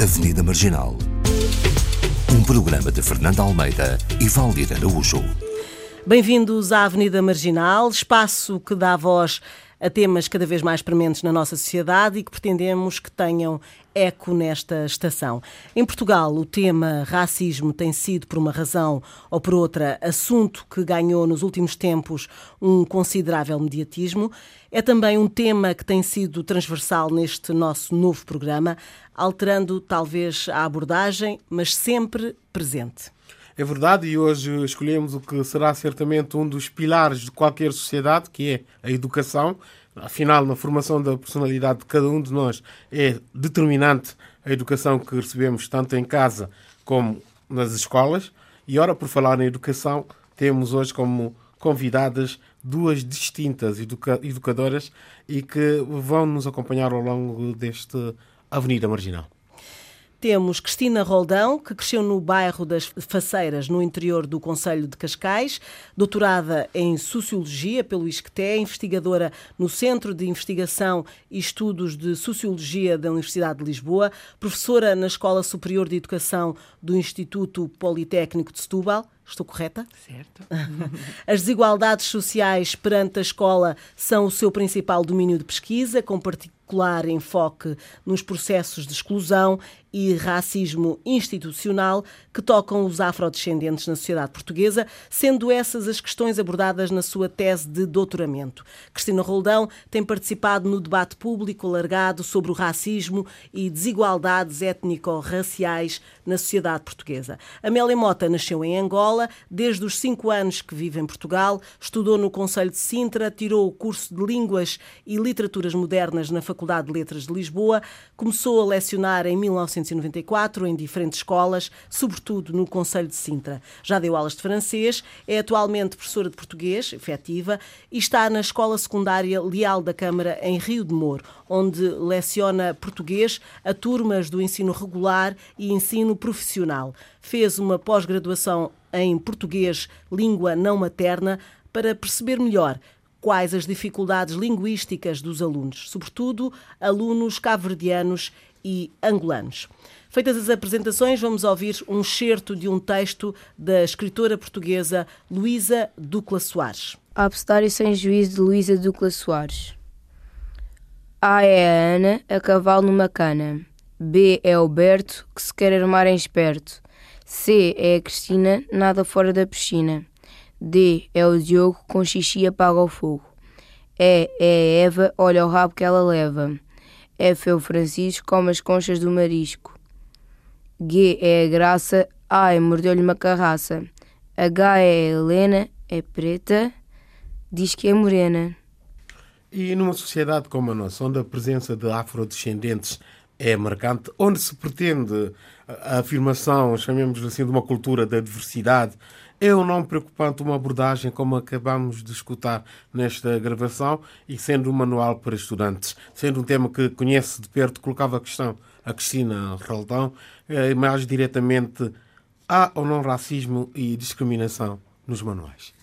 Avenida Marginal. Um programa de Fernando Almeida e Valdir Araújo. Bem-vindos à Avenida Marginal, espaço que dá voz a temas cada vez mais prementes na nossa sociedade e que pretendemos que tenham eco nesta estação. Em Portugal, o tema racismo tem sido, por uma razão ou por outra, assunto que ganhou nos últimos tempos um considerável mediatismo. É também um tema que tem sido transversal neste nosso novo programa, alterando talvez a abordagem, mas sempre presente. É verdade, e hoje escolhemos o que será certamente um dos pilares de qualquer sociedade, que é a educação. Afinal, na formação da personalidade de cada um de nós é determinante a educação que recebemos tanto em casa como nas escolas. E, ora, por falar em educação, temos hoje como convidadas duas distintas educa educadoras e que vão nos acompanhar ao longo deste Avenida Marginal. Temos Cristina Roldão, que cresceu no bairro das Faceiras, no interior do Conselho de Cascais, doutorada em Sociologia pelo ISCTE, investigadora no Centro de Investigação e Estudos de Sociologia da Universidade de Lisboa, professora na Escola Superior de Educação do Instituto Politécnico de Setúbal. Estou correta? Certo. As desigualdades sociais perante a escola são o seu principal domínio de pesquisa, com particular enfoque nos processos de exclusão e racismo institucional que tocam os afrodescendentes na sociedade portuguesa, sendo essas as questões abordadas na sua tese de doutoramento. Cristina Roldão tem participado no debate público alargado sobre o racismo e desigualdades étnico-raciais na sociedade portuguesa. Amélia Mota nasceu em Angola, desde os cinco anos que vive em Portugal, estudou no Conselho de Sintra, tirou o curso de Línguas e Literaturas Modernas na Faculdade de Letras de Lisboa, começou a lecionar em 19 1994 em diferentes escolas, sobretudo no Conselho de Sintra. Já deu aulas de francês, é atualmente professora de português, efetiva, e está na Escola Secundária Leal da Câmara em Rio de Moro, onde leciona português a turmas do ensino regular e ensino profissional. Fez uma pós-graduação em português, língua não materna, para perceber melhor quais as dificuldades linguísticas dos alunos, sobretudo alunos cabo-verdianos e angolanos. Feitas as apresentações, vamos ouvir um excerto de um texto da escritora portuguesa Luísa Ducla Soares. Abcedário sem juízo de Luísa Ducla Soares. A é a Ana, a cavalo numa cana. B é o Berto, que se quer armar em esperto. C é a Cristina, nada fora da piscina. D é o Diogo, com xixi apaga o fogo. E é a Eva, olha o rabo que ela leva. F é o Francisco, come as conchas do marisco. G é a Graça, A mordeu-lhe uma carraça. H é a Helena, é preta, diz que é morena. E numa sociedade como a nossa, onde a presença de afrodescendentes é marcante, onde se pretende a afirmação, chamemos assim, de uma cultura da diversidade, é ou não preocupante uma abordagem como acabamos de escutar nesta gravação e sendo um manual para estudantes, sendo um tema que conhece de perto, colocava a questão a Cristina Raldão, eh, mais diretamente, há ou não racismo e discriminação nos manuais?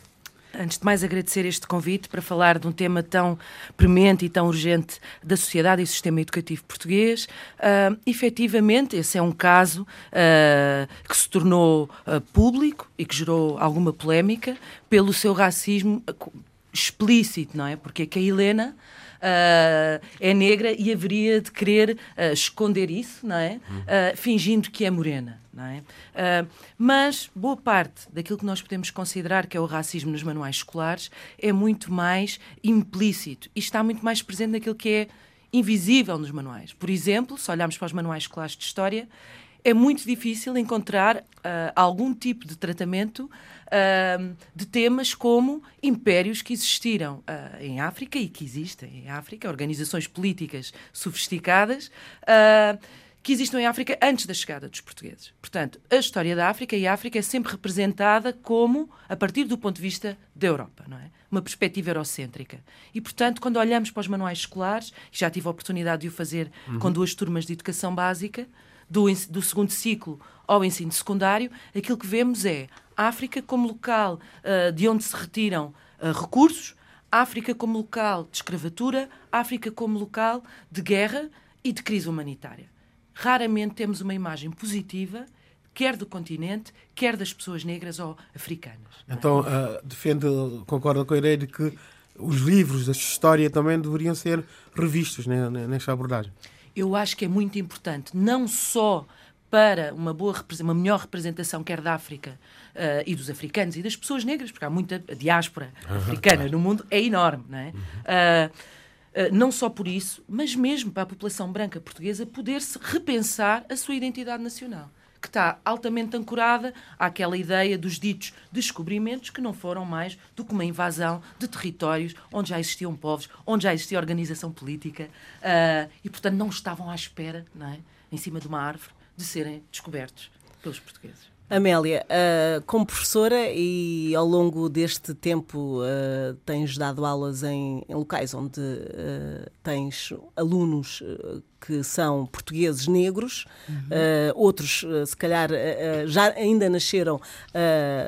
Antes de mais, agradecer este convite para falar de um tema tão premente e tão urgente da sociedade e do sistema educativo português. Uh, efetivamente, esse é um caso uh, que se tornou uh, público e que gerou alguma polémica pelo seu racismo explícito, não é? Porque é que a Helena uh, é negra e haveria de querer uh, esconder isso, não é? Uh, fingindo que é morena. Não é? mas boa parte daquilo que nós podemos considerar que é o racismo nos manuais escolares é muito mais implícito e está muito mais presente naquilo que é invisível nos manuais. Por exemplo, se olharmos para os manuais escolares de história, é muito difícil encontrar uh, algum tipo de tratamento uh, de temas como impérios que existiram uh, em África e que existem em África, organizações políticas sofisticadas que existem em África antes da chegada dos portugueses. Portanto, a história da África e a África é sempre representada como a partir do ponto de vista da Europa, não é? Uma perspectiva eurocêntrica. E, portanto, quando olhamos para os manuais escolares, já tive a oportunidade de o fazer uhum. com duas turmas de educação básica, do, do segundo ciclo ao ensino secundário, aquilo que vemos é África como local uh, de onde se retiram uh, recursos, África como local de escravatura, África como local de guerra e de crise humanitária. raramente temos uma imagem positiva quer do continente, quer das pessoas negras ou africanas. Então, uh, defende, concorda com a ideia de que os livros da história também deveriam ser revistos né, nesta abordagem? Eu acho que é muito importante, não só para uma, boa, uma melhor representação, quer da África uh, e dos africanos e das pessoas negras, porque há muita diáspora africana no mundo, é enorme, não é? Uh, não só por isso, mas mesmo para a população branca portuguesa poder-se repensar a sua identidade nacional que está altamente ancorada àquela ideia dos ditos descobrimentos que não foram mais do que uma invasão de territórios onde já existiam povos, onde já existia organização política uh, e, portanto, não estavam à espera, não é, em cima de uma árvore, de serem descobertos pelos portugueses. Amélia, uh, como professora e ao longo deste tempo uh, tens dado aulas em, locais onde tens alunos que são portugueses negros, uhum. uh, outros, uh, se calhar, uh, já ainda nasceram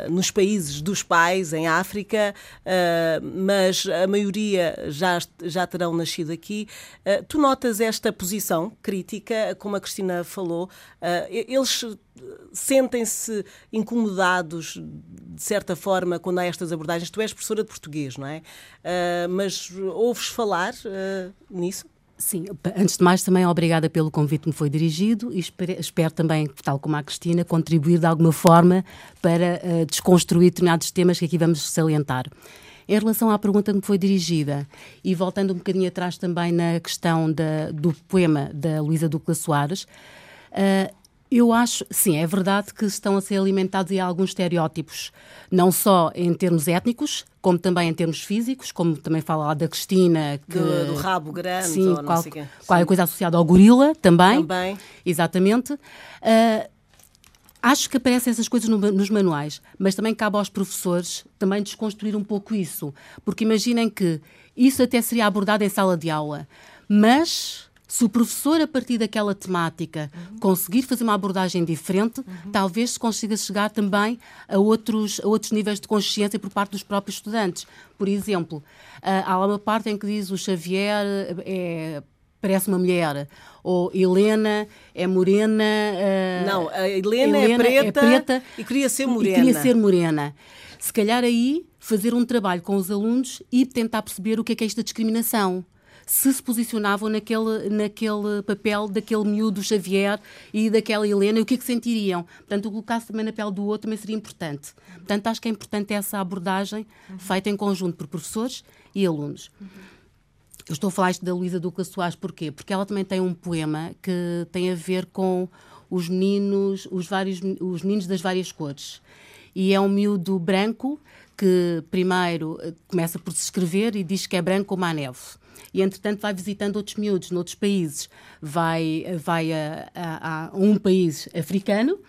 nos países dos pais, em África, mas a maioria já, já terão nascido aqui. tu notas esta posição crítica, como a Cristina falou, eles sentem-se incomodados, de certa forma, quando há estas abordagens. Tu és professora de português, não é? mas ouves falar nisso? Sim, antes de mais, também obrigada pelo convite que me foi dirigido e espero, espero também, tal como a Cristina, contribuir de alguma forma para uh, desconstruir determinados temas que aqui vamos salientar. Em relação à pergunta que me foi dirigida, e voltando um bocadinho atrás também na questão da, do poema da Luísa Ducla Soares, uh, eu acho, sim, é verdade que estão a ser alimentados aí alguns estereótipos, não só em termos étnicos, como também em termos físicos, como também fala lá da Cristina. Que, do, do rabo grande, sim, ou qual, qual é a coisa associada ao gorila também. Também. Exatamente. Uh, acho que aparecem essas coisas no, nos manuais, mas também cabe aos professores também desconstruir um pouco isso, porque imaginem que isso até seria abordado em sala de aula, mas se o professor, a partir daquela temática, uhum. conseguir fazer uma abordagem diferente, uhum. talvez se consiga chegar também a outros, a outros níveis de consciência por parte dos próprios estudantes. Por exemplo, há lá uma parte em que diz o Xavier é, parece uma mulher, ou Helena é morena. Uh, Não, a Helena, Helena é, preta é, preta e queria ser morena. queria ser morena. Se calhar aí fazer um trabalho com os alunos e tentar perceber o que é, que é esta discriminação se se posicionavam naquele, naquele papel daquele miúdo Xavier e daquela Helena e o que é que sentiriam. Portanto, colocar-se também na pele do outro também seria importante. Portanto, acho que é importante essa abordagem uhum. feita em conjunto por professores e alunos. Uhum. Eu estou a falar isto da Luísa Duca Soares, porquê? Porque ela também tem um poema que tem a ver com os meninos, os vários os meninos das várias cores. E é um miúdo branco que primeiro começa por se escrever e diz que é branco como a neve e, entretanto, vai visitando outros miúdos noutros países. Vai, vai a, a, a um país africano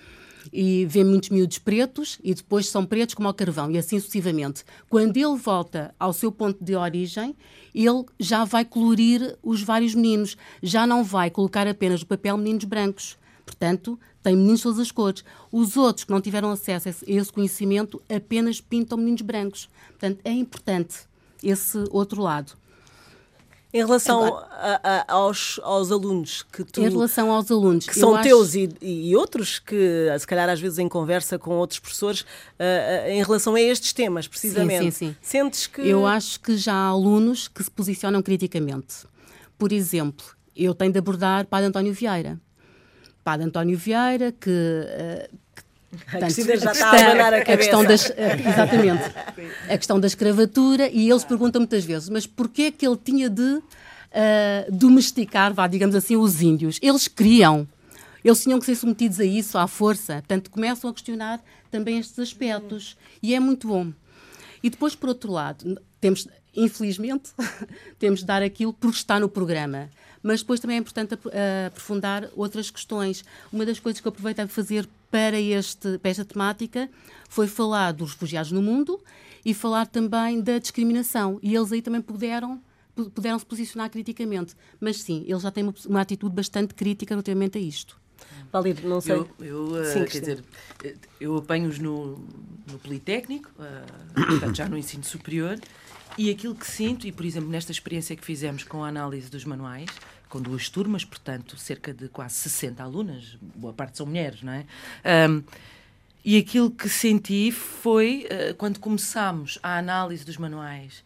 e vê muitos miúdos pretos e depois são pretos como ao carvão e assim sucessivamente. Quando ele volta ao seu ponto de origem, ele já vai colorir os vários meninos, já não vai colocar apenas no papel meninos brancos. Portanto, tem meninos de todas as cores. Os outros que não tiveram acesso a esse conhecimento apenas pintam meninos brancos. Portanto, é importante esse outro lado. Em relação Agora, a, a, aos, aos alunos que tu. Em relação aos alunos. Que são teus e, e, outros que, se calhar, às vezes em conversa com outros professores, uh, uh, em relação a estes temas, precisamente. Sim, sim, sim. Sentes que. Eu acho que já há alunos que se posicionam criticamente. Por exemplo, eu tenho de abordar Padre António Vieira. Padre António Vieira, que. Uh, a Cristina já está a abanar a cabeça. A questão das, exatamente. A questão da escravatura, e eles perguntam muitas vezes, mas porquê é que ele tinha de uh, domesticar, vá, digamos assim, os índios? Eles queriam. Eles tinham que ser submetidos a isso, à força. Portanto, começam a questionar também estes aspectos. E é muito bom. E depois, por outro lado, temos, infelizmente, temos de dar aquilo porque está no programa. Mas depois também é importante aprofundar outras questões. Uma das coisas que eu aproveito a fazer para, este, para esta temática foi falar dos refugiados no mundo e falar também da discriminação. E eles aí também puderam puderam se posicionar criticamente. Mas sim, eles já têm uma, uma atitude bastante crítica relativamente a isto. Valir, não sei. Eu, eu sim, quer dizer, eu apanho-os no, no Politécnico, uh, portanto, já no ensino superior, e aquilo que sinto, e por exemplo, nesta experiência que fizemos com a análise dos manuais, com duas turmas, portanto, cerca de quase 60 alunas, boa parte são mulheres, não é? Um, e aquilo que senti foi, uh, quando começámos a análise dos manuais,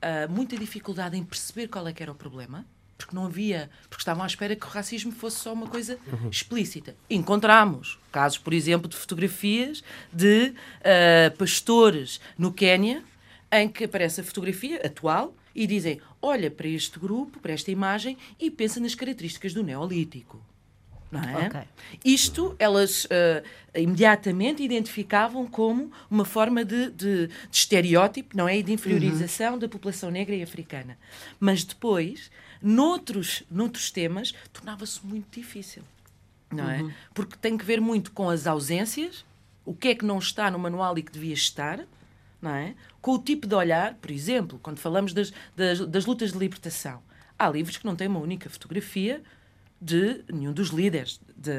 uh, muita dificuldade em perceber qual é que era o problema, porque não havia, porque estavam à espera que o racismo fosse só uma coisa uhum. explícita. Encontramos casos, por exemplo, de fotografias de uh, pastores no Quénia, em que aparece a fotografia atual e dizem: olha para este grupo, para esta imagem e pensa nas características do Neolítico. Não é? Okay. Isto elas uh, imediatamente identificavam como uma forma de, de, de estereótipo, não é? E de inferiorização uhum. da população negra e africana. Mas depois, noutros, noutros temas, tornava-se muito difícil. Não é? Uhum. Porque tem que ver muito com as ausências, o que é que não está no manual e que devia estar, não é? com o tipo de olhar, por exemplo, quando falamos das, das, das lutas de libertação. Há livros que não têm uma única fotografia de nenhum dos líderes de,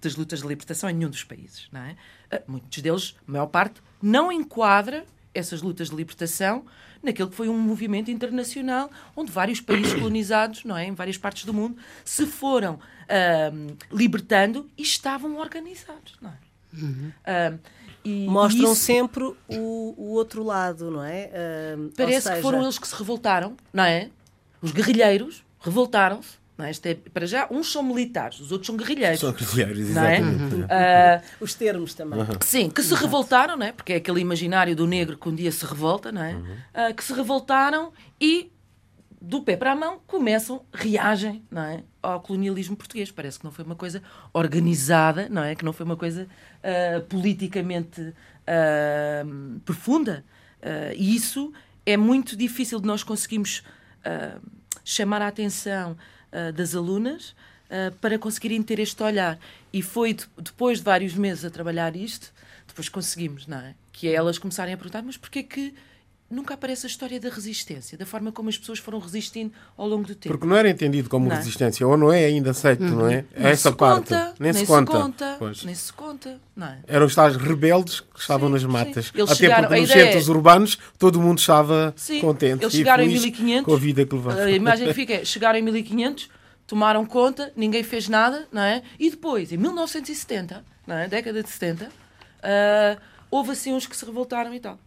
das lutas de libertação em nenhum dos países. Não é? Ah, muitos deles, a maior parte, não enquadra essas lutas de libertação naquele que foi um movimento internacional onde vários países colonizados, não é, em várias partes do mundo, se foram uh, libertando e estavam organizados, não é? Uhum. Uh, e, Mostram isso... sempre o, o, outro lado, não é? Uh, Parece seja... que foram eles que se revoltaram, não é? Os guerrilheiros revoltaram-se. Não é? é, para já, uns são militares, os outros são guerrilheiros. São guerrilheiros, exatamente. É? Uh, os termos também. Uhum. Sim, que se revoltaram, não é? porque é aquele imaginário do negro que um dia se revolta, não é? Uhum. Uh, que se revoltaram e do pé para a mão, começam, reagem não é, ao colonialismo português. Parece que não foi uma coisa organizada, não é? Que não foi uma coisa uh, politicamente uh, profunda. Uh, e isso é muito difícil de nós conseguirmos chamar a atenção das alunas para conseguirem ter este olhar. E foi de, depois de vários meses a trabalhar isto, depois conseguimos, não é? Que é elas começarem a perguntar, mas porquê que nunca aparece a história da resistência, da forma como as pessoas foram resistindo ao longo do tempo. Porque não era entendido como não. resistência, ou não é ainda aceito, uhum. não é? Nem Essa parte. Conta, nem, nem, se conta. conta nem se conta. Não é? Eram os tais rebeldes que estavam sim, nas matas. Até chegaram, porque nos centros é... urbanos todo mundo estava sim, contente. Eles chegaram em 1500. Com a vida que levaram. A imagem que fica é, chegaram em 1500, tomaram conta, ninguém fez nada, não é? E depois, em 1970, não é? década de 70, uh, houve assim uns que se revoltaram e tal.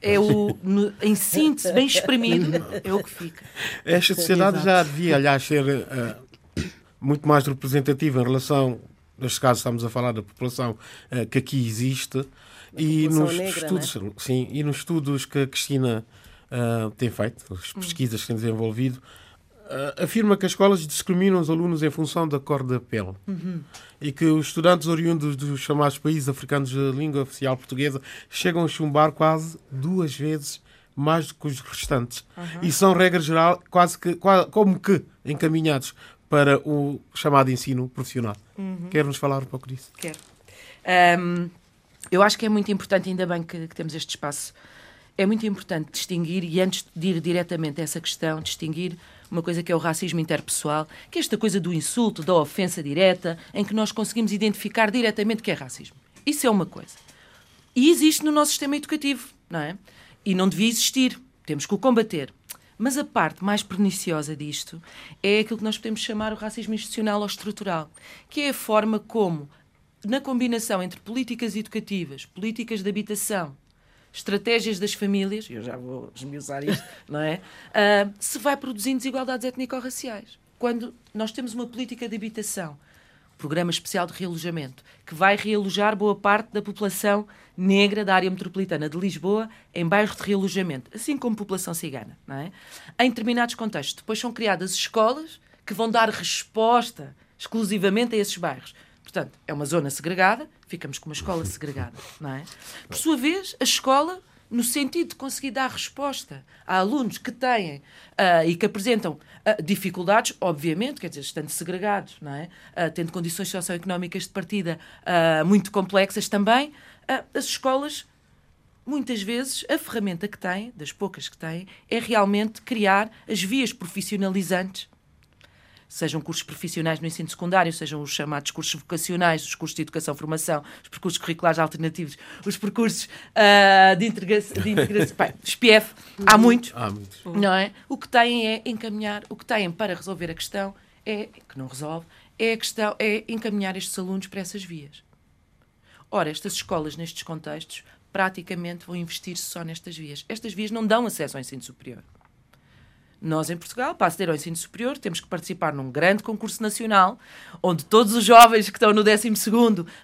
É o, no, em síntese, bem espremido, é o que fica. Esta sociedade já devia, aliás, ser uh, muito mais representativa em relação, neste caso estamos a falar da população uh, que aqui existe, e nos, negra, estudos, é? sim, e nos estudos que a Cristina uh, tem feito, as pesquisas que tem desenvolvido, uh, afirma que as escolas discriminam os alunos em função da cor da pele uhum. e que os estudantes oriundos dos chamados países africanos de língua oficial portuguesa chegam a chumbar quase duas vezes mais do que os restantes. Uhum. E são, regra geral, quase que, quase, como que encaminhados para o chamado ensino profissional. Uhum. Quer-nos falar um pouco disso? Quero. Um, eu acho que é muito importante, ainda bem que, que temos este espaço, é muito importante distinguir, e antes de ir diretamente a essa questão, distinguir uma coisa que é o racismo interpessoal, que é esta coisa do insulto, da ofensa direta, em que nós conseguimos identificar diretamente que é racismo. Isso é uma coisa. E existe no nosso sistema educativo, não é? E não devia existir. Temos que o combater. Mas a parte mais perniciosa disto é aquilo que nós podemos chamar o racismo institucional ou estrutural, que é a forma como, na combinação entre políticas educativas, políticas de habitação, estratégias das famílias, eu já vou esmiuçar isto, não é? Uh, se vai produzindo desigualdades étnico-raciais. Quando nós temos uma política de habitação, programa especial de realojamento, que vai realojar boa parte da população negra da área metropolitana de Lisboa em bairros de realojamento, assim como população cigana, não é? Em determinados contextos. Depois são criadas escolas que vão dar resposta exclusivamente a esses bairros. Portanto, é uma zona segregada, ficamos com uma escola segregada, não é? Por sua vez, a escola, no sentido de conseguir dar resposta a alunos que têm uh, e que apresentam uh, dificuldades, obviamente, quer dizer, estando segregados, não é? Uh, tendo condições socioeconómicas de partida muito complexas também, as escolas muitas vezes a ferramenta que têm, das poucas que têm, é realmente criar as vias profissionalizantes sejam cursos profissionais no ensino secundário, sejam os chamados cursos vocacionais, os cursos de educação-formação, os percursos curriculares alternativos, os percursos uh, de integração, de integração bem, SPF, há muitos, Há muitos. não é? O que têm é encaminhar, o que têm para resolver a questão é, que não resolve, é a questão, é encaminhar estes alunos para essas vias. Ora, estas escolas, nestes contextos, praticamente vão investir-se só nestas vias. Estas vias não dão acesso ao ensino superior. Nós, em Portugal, para aceder ao ensino superior, temos que participar num grande concurso nacional, onde todos os jovens que estão no 12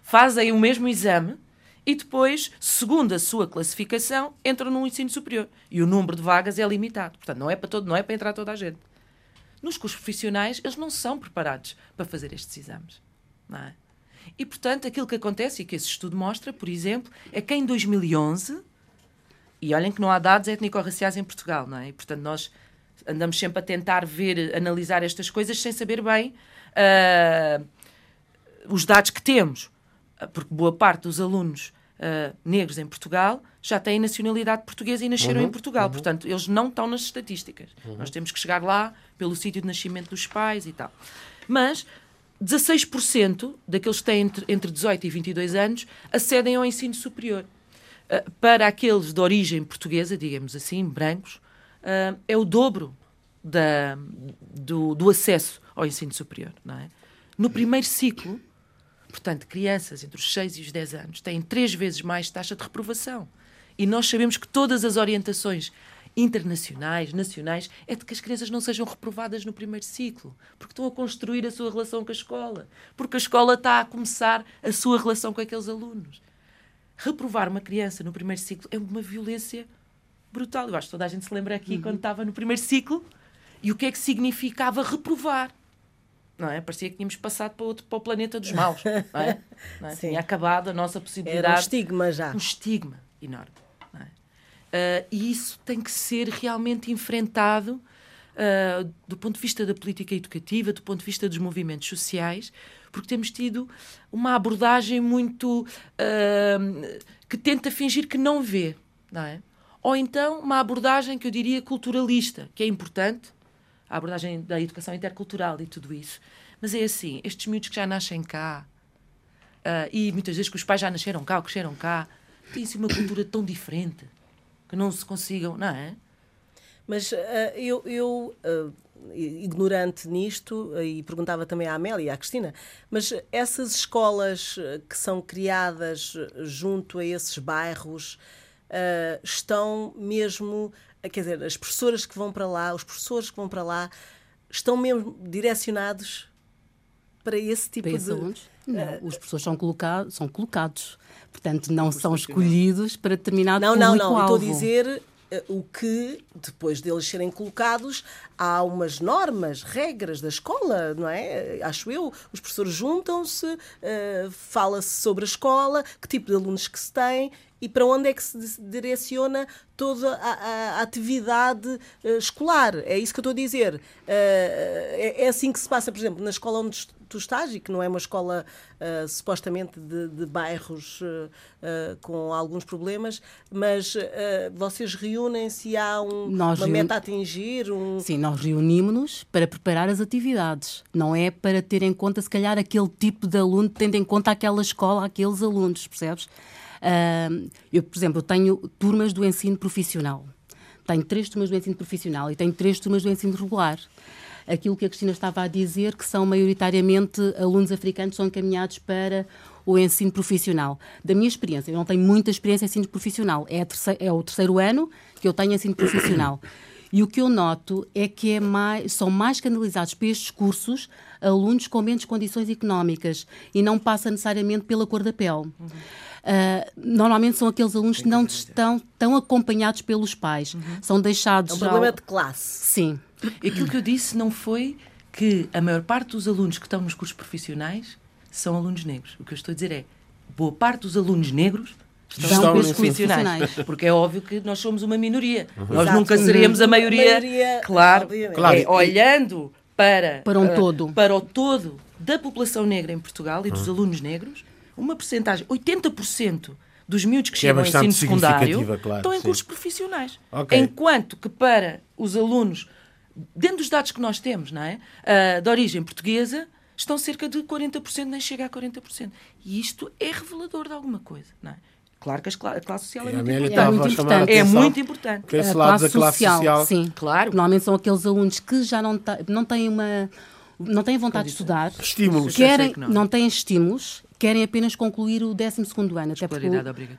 fazem o mesmo exame e depois, segundo a sua classificação, entram no ensino superior. E o número de vagas é limitado. Portanto, não é para, todo, não é para entrar toda a gente. Nos cursos profissionais, eles não são preparados para fazer estes exames. Não é? E, portanto, aquilo que acontece e que esse estudo mostra, por exemplo, é que em 2011, e olhem que não há dados étnico-raciais em Portugal, não é? E, portanto, nós andamos sempre a tentar ver, analisar estas coisas sem saber bem uh, os dados que temos. Porque boa parte dos alunos uh, negros em Portugal já têm nacionalidade portuguesa e nasceram Uhum, em Portugal. Portanto, eles não estão nas estatísticas. Nós temos que chegar lá pelo sítio de nascimento dos pais e tal. Mas 16% daqueles que têm entre, entre 18 e 22 anos acedem ao ensino superior. Uh, para aqueles de origem portuguesa, digamos assim, brancos, uh, é o dobro da, do, do acesso ao ensino superior. Não é? No primeiro ciclo, portanto, crianças entre os 6 e os 10 anos têm três vezes mais taxa de reprovação. E nós sabemos que todas as orientações internacionais, nacionais, é de que as crianças não sejam reprovadas no primeiro ciclo, porque estão a construir a sua relação com a escola, porque a escola está a começar a sua relação com aqueles alunos. Reprovar uma criança no primeiro ciclo é uma violência brutal. Eu acho que toda a gente se lembra aqui quando estava no primeiro ciclo e o que é que significava reprovar. Não é? Parecia que tínhamos passado para, outro, para o planeta dos maus. Não é? Não é? Sim. Tinha acabado a nossa possibilidade. Era um estigma já. Um estigma enorme. não é? Ah, e isso tem que ser realmente enfrentado ah, do ponto de vista da política educativa, do ponto de vista dos movimentos sociais, porque temos tido uma abordagem muito ah, que tenta fingir que não vê, não é? Ou então uma abordagem que eu diria culturalista, que é importante, a abordagem da educação intercultural e tudo isso. Mas é assim, estes miúdos que já nascem cá, ah, e muitas vezes que os pais já nasceram cá ou cresceram cá, têm assim uma cultura tão diferente que não se consigam, não é? Mas ah, eu, eu ah, ignorante nisto, e perguntava também à Amélia e à Cristina, mas essas escolas que são criadas junto a esses bairros ah, estão mesmo, ah, quer dizer, as professoras que vão para lá, os professores que vão para lá, estão mesmo direcionados para esse tipo Para esses de. alunos? Não, os professores são, coloca são colocados. Portanto, não são escolhidos para determinado Não, não, não. Eu Estou a dizer eh, o que, depois deles serem colocados, há umas normas, regras da escola, não é? Acho eu. Os professores juntam-se, eh, fala-se sobre a escola, que tipo de alunos que se tem e para onde é que se di- direciona toda a, a- atividade eh, escolar. É isso que eu estou a dizer. Eh, é, é assim que se passa, por exemplo, na escola onde tu estás, e que não é uma escola eh, supostamente de, de bairros eh, eh, com alguns problemas, mas eh, vocês reúnem-se e há um- Nós uma meta a atingir, um, Sim, nós reunimos-nos para preparar as atividades. Não é para ter em conta, se calhar, aquele tipo de aluno, tendo em conta aquela escola, aqueles alunos, percebes? Ah, eu, por exemplo, tenho turmas do ensino profissional. Tenho três turmas do ensino profissional e tenho três turmas do ensino regular. Aquilo que a Cristina estava a dizer, que são maioritariamente alunos africanos, são encaminhados para o ensino profissional. Da minha experiência, eu não tenho muita experiência em ensino profissional. É, é o terceiro ano que eu tenho ensino profissional. E o que eu noto é que é mais- são mais canalizados para estes cursos alunos com menos condições económicas e não passa necessariamente pela cor da pele. Ah, normalmente são aqueles alunos que não estão tão acompanhados pelos pais. São deixados. é um problema ao- de classe. Sim. Aquilo que eu disse não foi que a maior parte dos alunos que estão nos cursos profissionais são alunos negros. O que eu estou a dizer é boa parte dos alunos negros estão Estão nos cursos nos profissionais. Porque é óbvio que nós somos uma minoria. Nós Exato. nunca seremos a maioria. Maioria, claro. Claro, É, olhando para, Para um ah, todo. para o todo da população negra em Portugal e dos alunos negros, uma percentagem, 80% dos miúdos que Que é chegam ao bastante ensino secundário claro, estão em sim. cursos profissionais. Ok. Enquanto que para os alunos dentro dos dados que nós temos, não é? Uh, de origem portuguesa, estão cerca de 40%, nem chega a 40%. E isto é revelador de alguma coisa, não é? Claro que a classe social é, muito importante. É muito importante. É muito importante. Que esse lado da classe social, social, sim. Claro. Normalmente são aqueles alunos que já não, não têm uma não têm vontade de estudar, estímulos, querem, não. não têm estímulos, querem apenas concluir o 12 ano. Até porque,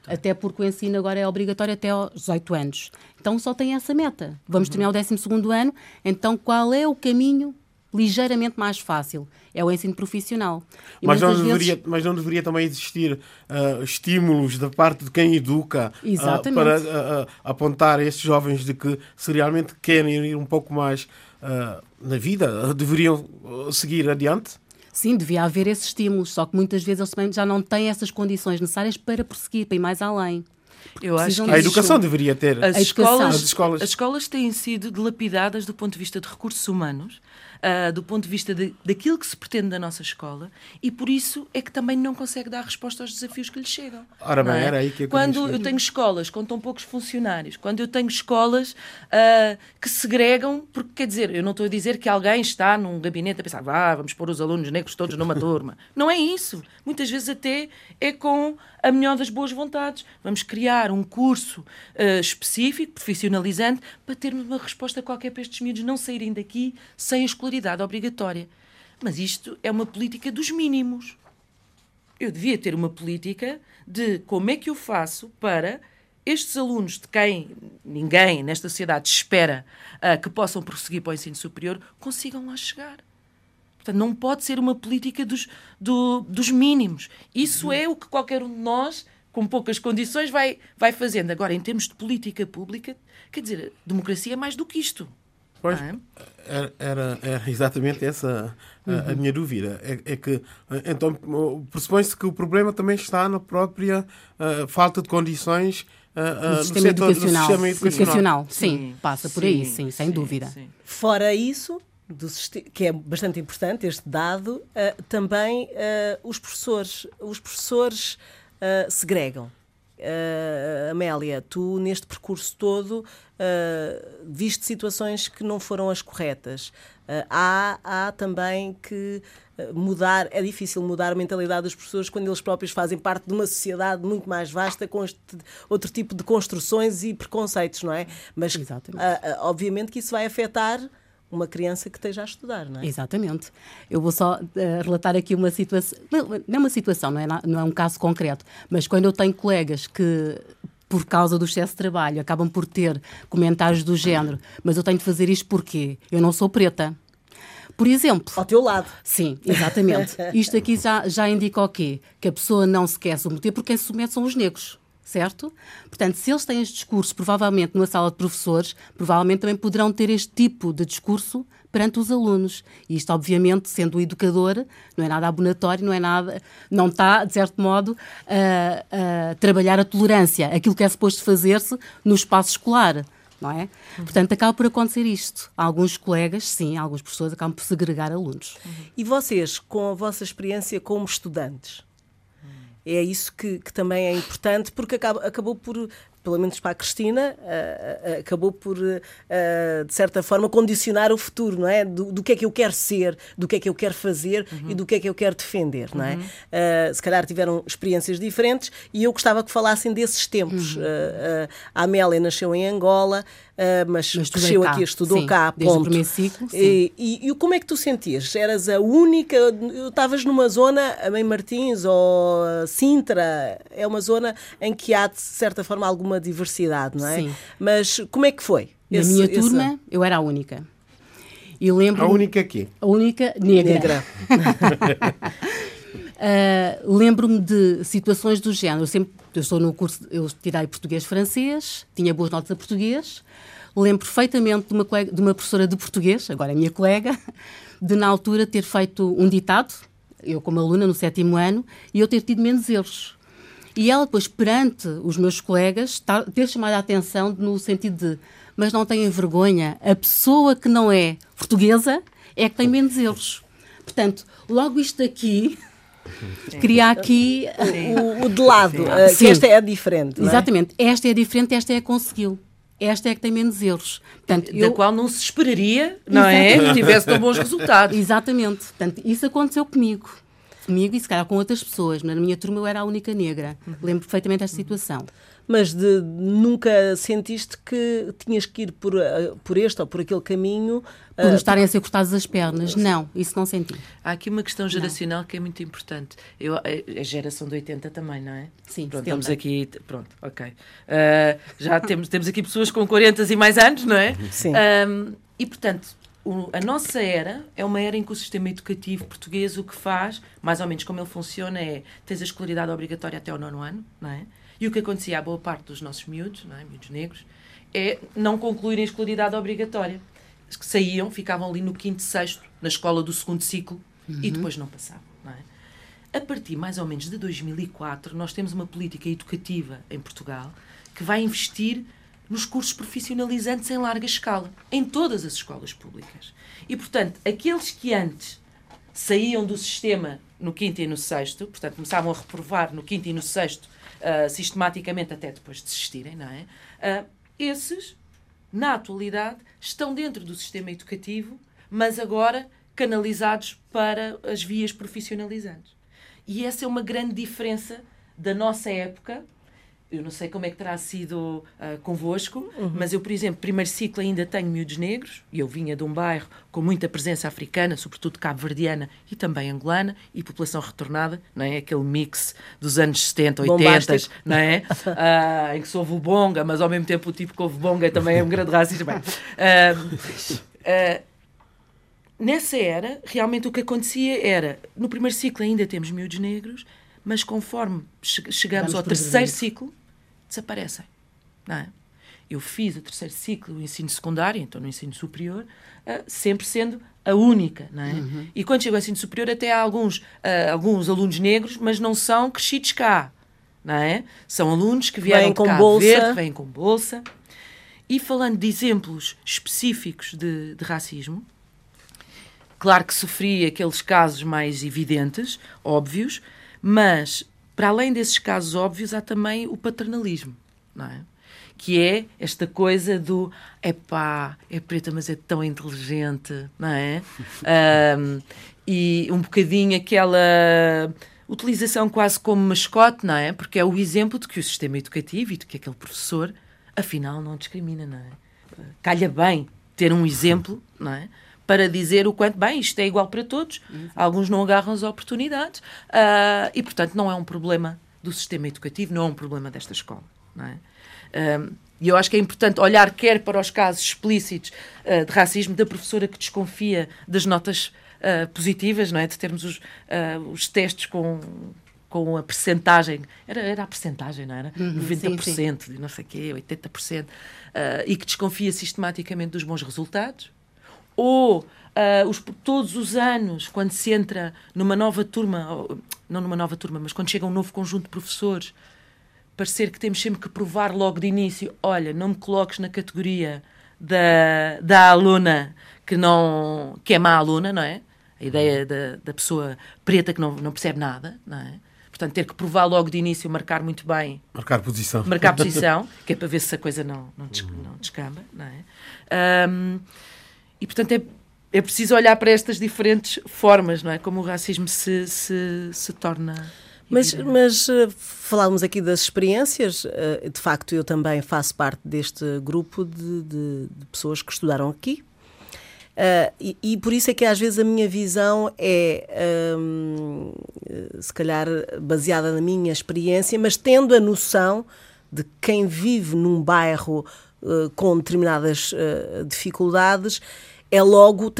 até porque o ensino agora é obrigatório até aos 18 anos. Então só tem essa meta. Vamos uhum. terminar o 12 ano, então qual é o caminho ligeiramente mais fácil? É o ensino profissional. mas não, deveria, vezes... mas não deveria também existir uh, estímulos da parte de quem educa uh, para uh, apontar a estes jovens de que se realmente querem ir um pouco mais na vida, deveriam seguir adiante? Sim, devia haver esses estímulos, só que muitas vezes eles também já não têm essas condições necessárias para prosseguir, para ir mais além. Eu acho que a educação deveria ter. As, escolas, as escolas, as escolas têm sido dilapidadas do ponto de vista de recursos humanos uh, do ponto de vista de, daquilo que se pretende da nossa escola e por isso é que também não consegue dar resposta aos desafios que lhe chegam. Ora bem, é? era aí que eu Quando eu tenho escolas com tão poucos funcionários, quando eu tenho escolas uh, que segregam, porque quer dizer, eu não estou a dizer que alguém está num gabinete a pensar, ah, vamos pôr os alunos negros todos numa turma. Não é isso. Muitas vezes até é com a melhor das boas vontades. Vamos criar um curso uh, específico, profissionalizante, para termos uma resposta qualquer para estes miúdos não saírem daqui sem a escolaridade obrigatória. Mas isto é uma política dos mínimos. Eu devia ter uma política de como é que eu faço para estes alunos de quem ninguém nesta sociedade espera uh, que possam prosseguir para o ensino superior consigam lá chegar. Portanto, não pode ser uma política dos, do, dos mínimos. Isso é o que qualquer um de nós, com poucas condições, vai, vai fazendo. Agora, em termos de política pública, quer dizer, democracia é mais do que isto. Pois, é? era, era, era, exatamente essa a, uhum. a minha dúvida. É, é, que, então, pressupõe-se que o problema também está na própria uh, falta de condições uh, uh, sistema, setor, educacional. sistema educacional. Sim, sim, passa por sim, aí, sim, sem sim, dúvida. Fora isso, do, que é bastante importante este dado, uh, também uh, os professores, os professores uh, segregam. Amélia, tu neste percurso todo viste situações que não foram as corretas. há, há também que mudar, é difícil mudar a mentalidade das pessoas quando eles próprios fazem parte de uma sociedade muito mais vasta com este, outro tipo de construções e preconceitos, não é? Mas obviamente que isso vai afetar uma criança que esteja a estudar, não é? Exatamente. Eu vou só uh, relatar aqui uma situação, não é uma situação, não é, não é um caso concreto, mas quando eu tenho colegas que por causa do excesso de trabalho, acabam por ter comentários do género, mas eu tenho de fazer isto porque eu não sou preta. Por exemplo. Ao teu lado. Sim, exatamente. Isto aqui já, já indica o quê? Que a pessoa não se quer submeter porque quem se submete são os negros certo? Portanto, se eles têm este discurso, provavelmente numa sala de professores, provavelmente também poderão ter este tipo de discurso perante os alunos. E isto, obviamente, sendo o educador, não é nada abonatório, não é nada, não está, de certo modo, a, a trabalhar a tolerância, aquilo que é suposto fazer-se no espaço escolar. Não é? Uhum. Portanto, acaba por acontecer isto. Alguns colegas, sim, algumas pessoas acabam por segregar alunos. Uhum. E vocês, com a vossa experiência como estudantes, é isso que, que, também é importante, porque acaba, acabou por pelo menos para a Cristina, uh, uh, acabou por, uh, de certa forma, condicionar o futuro, não é? Do, do, que é que eu quero ser, do que é que eu quero fazer uhum. e do que é que eu quero defender, não é? Uhum. se calhar tiveram experiências diferentes e eu gostava que falassem desses tempos. Uhum. a Amélia nasceu em Angola, mas, mas cresceu cá. aqui, estudou sim, cá, ponto. o primeiro ciclo, e, e, e, como é que tu sentias? Eras a única, estavas numa zona, a Mãe Martins ou Sintra, é uma zona em que há, de certa forma, alguma uma diversidade, não é? Sim. Mas como é que foi? Na esse, minha turma, esse... eu era a única. E lembro a única aqui? A única negra. negra. uh, Lembro-me de situações do género. Eu sempre, eu estou no curso, eu tirei português-francês, tinha boas notas a português. Lembro perfeitamente de uma, colega, de uma professora de português, agora é minha colega, de na altura ter feito um ditado, eu como aluna no sétimo ano, e eu ter tido menos erros. E ela depois, perante os meus colegas, tá, ter chamado a atenção no sentido de mas não tenham vergonha, a pessoa que não é portuguesa é que tem menos erros. Portanto, logo isto aqui cria aqui o, o, de lado, Sim. Uh, que esta é diferente. É? Exatamente, esta é diferente, esta é a conseguiu. esta é que tem menos erros. Portanto, da eu... qual não se esperaria, não é? Que tivesse tão bons resultados. Exatamente. Portanto, isso aconteceu comigo. Comigo e se calhar com outras pessoas. Na minha turma eu era a única negra. Uhum. Lembro perfeitamente esta situação mas de, nunca sentiste que tinhas que ir por, eh, por este ou por aquele caminho. Por uh, estarem a ser cortadas as pernas. Não, isso não senti. Há aqui uma questão geracional não. que é muito importante. Eu, a geração de 80 também, não é? Sim, pronto, estamos aqui. Pronto, ok. Uh, já temos, temos aqui pessoas com 40 e mais anos, não é? Sim. Um, e, portanto, o, a nossa era é uma era em que o sistema educativo português o que faz, mais ou menos como ele funciona, é tens a escolaridade obrigatória até o nono ano, não é? E o que acontecia à boa parte dos nossos miúdos, não é? miúdos negros, é não concluírem a escolaridade obrigatória. Que saíam, ficavam ali no quinto, sexto, na escola do segundo ciclo uhum. e depois não passavam. Não é? A partir mais ou menos de 2004, nós temos uma política educativa em Portugal que vai investir nos cursos profissionalizantes em larga escala, em todas as escolas públicas. E, portanto, aqueles que antes saíam do sistema no quinto e no sexto, portanto, começavam a reprovar no quinto e no sexto uh, sistematicamente até depois de desistirem, não é? Uh, esses, na atualidade, estão dentro do sistema educativo, mas agora canalizados para as vias profissionalizantes. E essa é uma grande diferença da nossa época eu não sei como é que terá sido uh, convosco, uhum. mas eu, por exemplo, primeiro ciclo ainda tenho miúdos negros, e eu vinha de um bairro com muita presença africana, sobretudo cabo-verdiana e também angolana, e população retornada, não é? Aquele mix dos anos 70, 80, Bombástico. não é? Uh, em que o bonga, mas ao mesmo tempo o tipo que ouve bonga também é um grande racista. Bem, uh, nessa era, realmente o que acontecia era, no primeiro ciclo ainda temos miúdos negros, mas conforme chegamos Vamos ao terceiro ciclo, desaparecem. Não é? Eu fiz o terceiro ciclo, o ensino secundário, então no ensino superior, uh, sempre sendo a única, não é? Uhum. E quando chego ao ensino superior, até há alguns, uh, alguns alunos negros, mas não são crescidos cá, não é? São alunos que vieram vêm com cá bolsa. Verde, vêm com bolsa. E falando de exemplos específicos de, de racismo, claro que sofri aqueles casos mais evidentes, óbvios, mas para além desses casos óbvios, há também o paternalismo, não é? Que é esta coisa do epá, é preta, mas é tão inteligente, não é? um, e um bocadinho aquela utilização quase como mascote, não é? Porque é o exemplo de que o sistema educativo e de que aquele professor, afinal, não discrimina, não é? Calha bem ter um exemplo, não é? Para dizer o quanto, bem, isto é igual para todos, uhum. alguns não agarram as oportunidades uh, e, portanto, não é um problema do sistema educativo, não é um problema desta escola. Não é? e eu acho que é importante olhar quer para os casos explícitos uh, de racismo da professora que desconfia das notas uh, positivas, não é? De termos os, os testes com, com a percentagem, era, era a percentagem, não era? Uhum, 90%, sim, sim. não sei o quê, 80%, uh, e que desconfia sistematicamente dos bons resultados, ou uh, os, todos os anos, quando se entra numa nova turma, não numa nova turma, mas quando chega um novo conjunto de professores, parecer que temos sempre que provar logo de início: olha, não me coloques na categoria da, da aluna que, não, que é má aluna, não é? A ideia da, da pessoa preta que não, não percebe nada, não é? Portanto, ter que provar logo de início, marcar muito bem. Marcar posição. Marcar posição, que é para ver se a coisa não, não, des, não descamba, não é? Um, e, portanto, é, é preciso olhar para estas diferentes formas, não é? Como o racismo se, se, se torna. Mas, mas uh, falávamos aqui das experiências. Uh, de facto, eu também faço parte deste grupo de, de, de pessoas que estudaram aqui. Uh, e, e, por isso é que às vezes a minha visão é, um, se calhar, baseada na minha experiência, mas tendo a noção de quem vive num bairro com determinadas dificuldades é logo,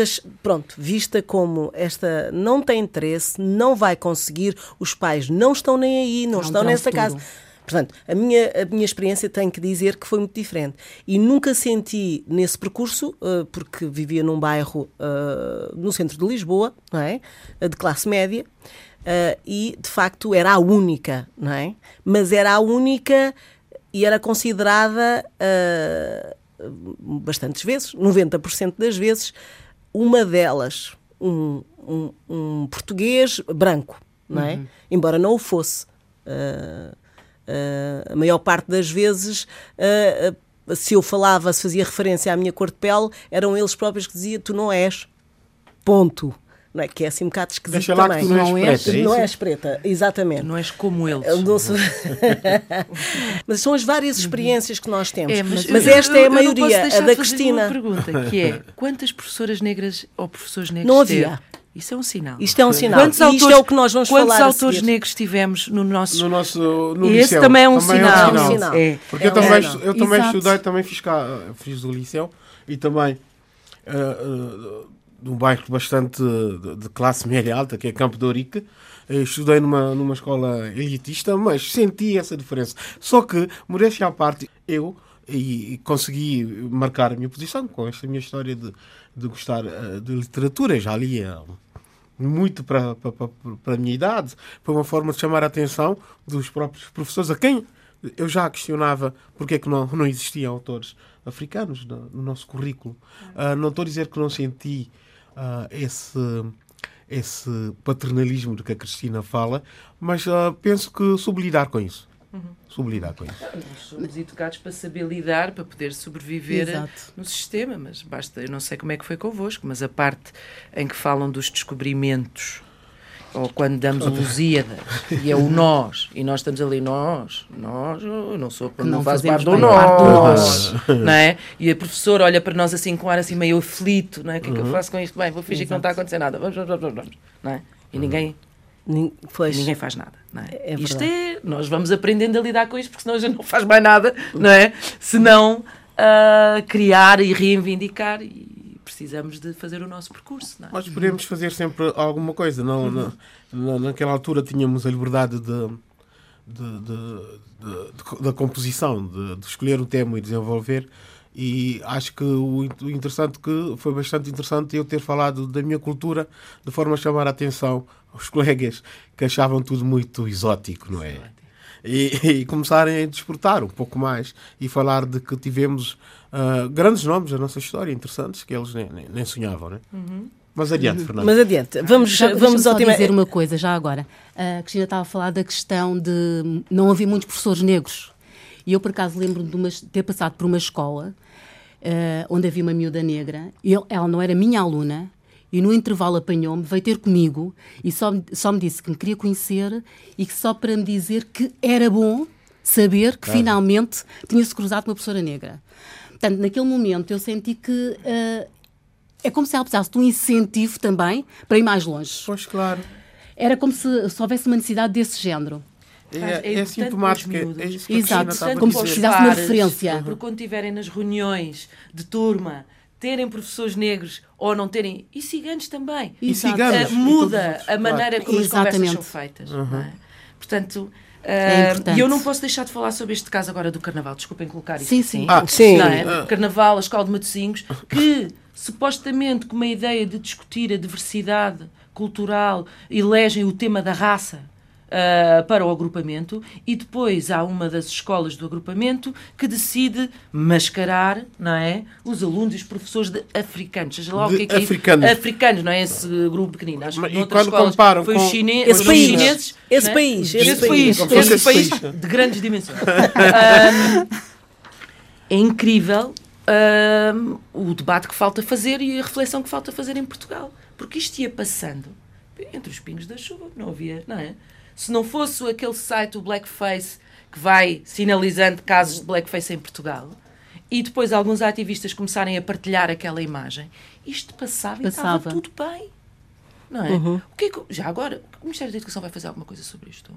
pronto, vista como esta não tem interesse, não vai conseguir, os pais não estão nem aí, não, não estão nessa tudo. casa. Portanto, a minha, a minha experiência tem que dizer que foi muito diferente. E nunca senti nesse percurso, uh, porque vivia num bairro uh, no centro de Lisboa, não é? Uh, de classe média, e de facto era a única, não é? Mas era a única e era considerada bastantes vezes, 90% das vezes, uma delas, um, um, um português branco, não é? Uhum. Embora não o fosse. Uh, uh, a maior parte das vezes uh, se eu falava, se fazia referência à minha cor de pele, eram eles próprios que diziam: Tu não és. Ponto. Não é? Que é assim um bocado esquisito Deixa lá também. que tu não és preta, é não és preta, exatamente. Não és como eles. Não sou- mas são as várias experiências que nós temos. É, mas mas, esta eu- é a eu não posso maioria, a de da fazer Cristina. Uma pergunta que é: quantas professoras negras ou professores negros Não havia. teve? Isso é um sinal. Isto é um sinal. Quantos E isto autores, é o que nós vamos quantos falar a autores negros tivemos no nosso. No nosso no E esse liceu. também é um Também sinal. É um sinal. É. Porque É eu um também, sinal. eu também Exato. estudei, também fiz cá, fiz o liceu e também uh, uh, de um bairro bastante de, classe média alta, que é Campo de Ourique. Eu Estudei numa, numa escola elitista, mas senti essa diferença. Só que, modéstia à parte, eu e, e consegui marcar a minha posição com esta minha história de, de gostar uh, de literatura. Já lia muito para, para, para, a minha idade. Foi uma forma de chamar a atenção dos próprios professores, a quem eu já questionava porque é que não, não existiam autores africanos no, no nosso currículo. Ah, não estou a dizer que não senti ah, esse, esse paternalismo de que a Cristina fala, mas ah, penso que soube lidar com isso. Soube lidar com isso. Nós somos educados para saber lidar, para poder sobreviver Exato. no sistema, mas basta, eu não sei como é que foi convosco, mas a parte em que falam dos descobrimentos, ou quando damos o Lusíadas, e é o nós, e nós estamos ali, nós, nós, eu não sou, não, não faço fazemos parte do nós, não é? E a professora olha para nós assim com um ar assim meio aflito, não é? O que é que eu Uhum. faço com isto? Bem, vou fingir que não está a acontecer nada, vamos, vamos, vamos, vamos, não é? E ninguém Nin- Pois. e ninguém faz nada, não é? É isto é, nós vamos aprendendo a lidar com isto, porque senão a gente não faz mais nada, não é? Senão ah, criar e reivindicar e precisamos de fazer o nosso percurso, não é? Mas podemos fazer sempre alguma coisa. Não, na, na- naquela altura tínhamos a liberdade de, de- de- da composição, de, escolher um tema e desenvolver. E acho que o, in- o interessante que foi bastante interessante eu ter falado da minha cultura de forma a chamar a atenção aos colegas que achavam tudo muito exótico, não é? E, e começarem a desportar um pouco mais e falar de que tivemos ah, grandes nomes da nossa história, interessantes, que eles nem, nem, nem sonhavam, né? Mas adiante, Fernando. Mas adiante, vamos, Já, vamos só tema. dizer uma coisa, já agora. A Cristina estava a falar da questão de não haver muitos professores negros. E eu, por acaso, lembro-me de uma- ter passado por uma escola eh, onde havia uma miúda negra. E ele- ela não era minha aluna. E no intervalo apanhou-me, veio ter comigo e só, só me disse que me queria conhecer e que só para me dizer que era bom saber que finalmente tinha-se cruzado com uma professora negra. Portanto, naquele momento eu senti que eh, é como se ela precisasse de um incentivo também para ir mais longe. Pois claro. Era como se, se houvesse uma necessidade desse género. É, É é, os É, isso que Exato. Como se precisasse de uma referência. Porque quando estiverem nas reuniões de turma, terem professores negros ou não terem, e ciganos também. E ciganos. Todos muda a maneira como as conversas Exatamente. são feitas. não é? Portanto, É importante. e eu não posso deixar de falar sobre este caso agora do Carnaval. Desculpem colocar isso. Sim, assim. sim. Ah, Sim. Não é? Ah. Carnaval, a Escola de Matosinhos, que supostamente com uma ideia de discutir a diversidade cultural elegem o tema da raça ah, para o agrupamento e depois há uma das escolas do agrupamento que decide mascarar, não é, os alunos e os professores de africanos, seja lá o que é que é isso. africanos. Africanos, não é esse grupo pequenino. Acho que e quando escolas comparam foi com- os chineses, Esse os país, chineses, esse é? país, esse esse país. esse esse país país. de grandes dimensões. Ahm, é incrível ahm, o debate que falta fazer e a reflexão que falta fazer em Portugal. Porque isto ia passando entre os pingos da chuva, não havia, não é? Se não fosse aquele site, o Blackface, que vai sinalizando casos de blackface em Portugal, e depois alguns ativistas começarem a partilhar aquela imagem, isto passava, e Passava. estava tudo bem. Não é? Uhum. O que é que, já agora, o Ministério da Educação vai fazer alguma coisa sobre isto?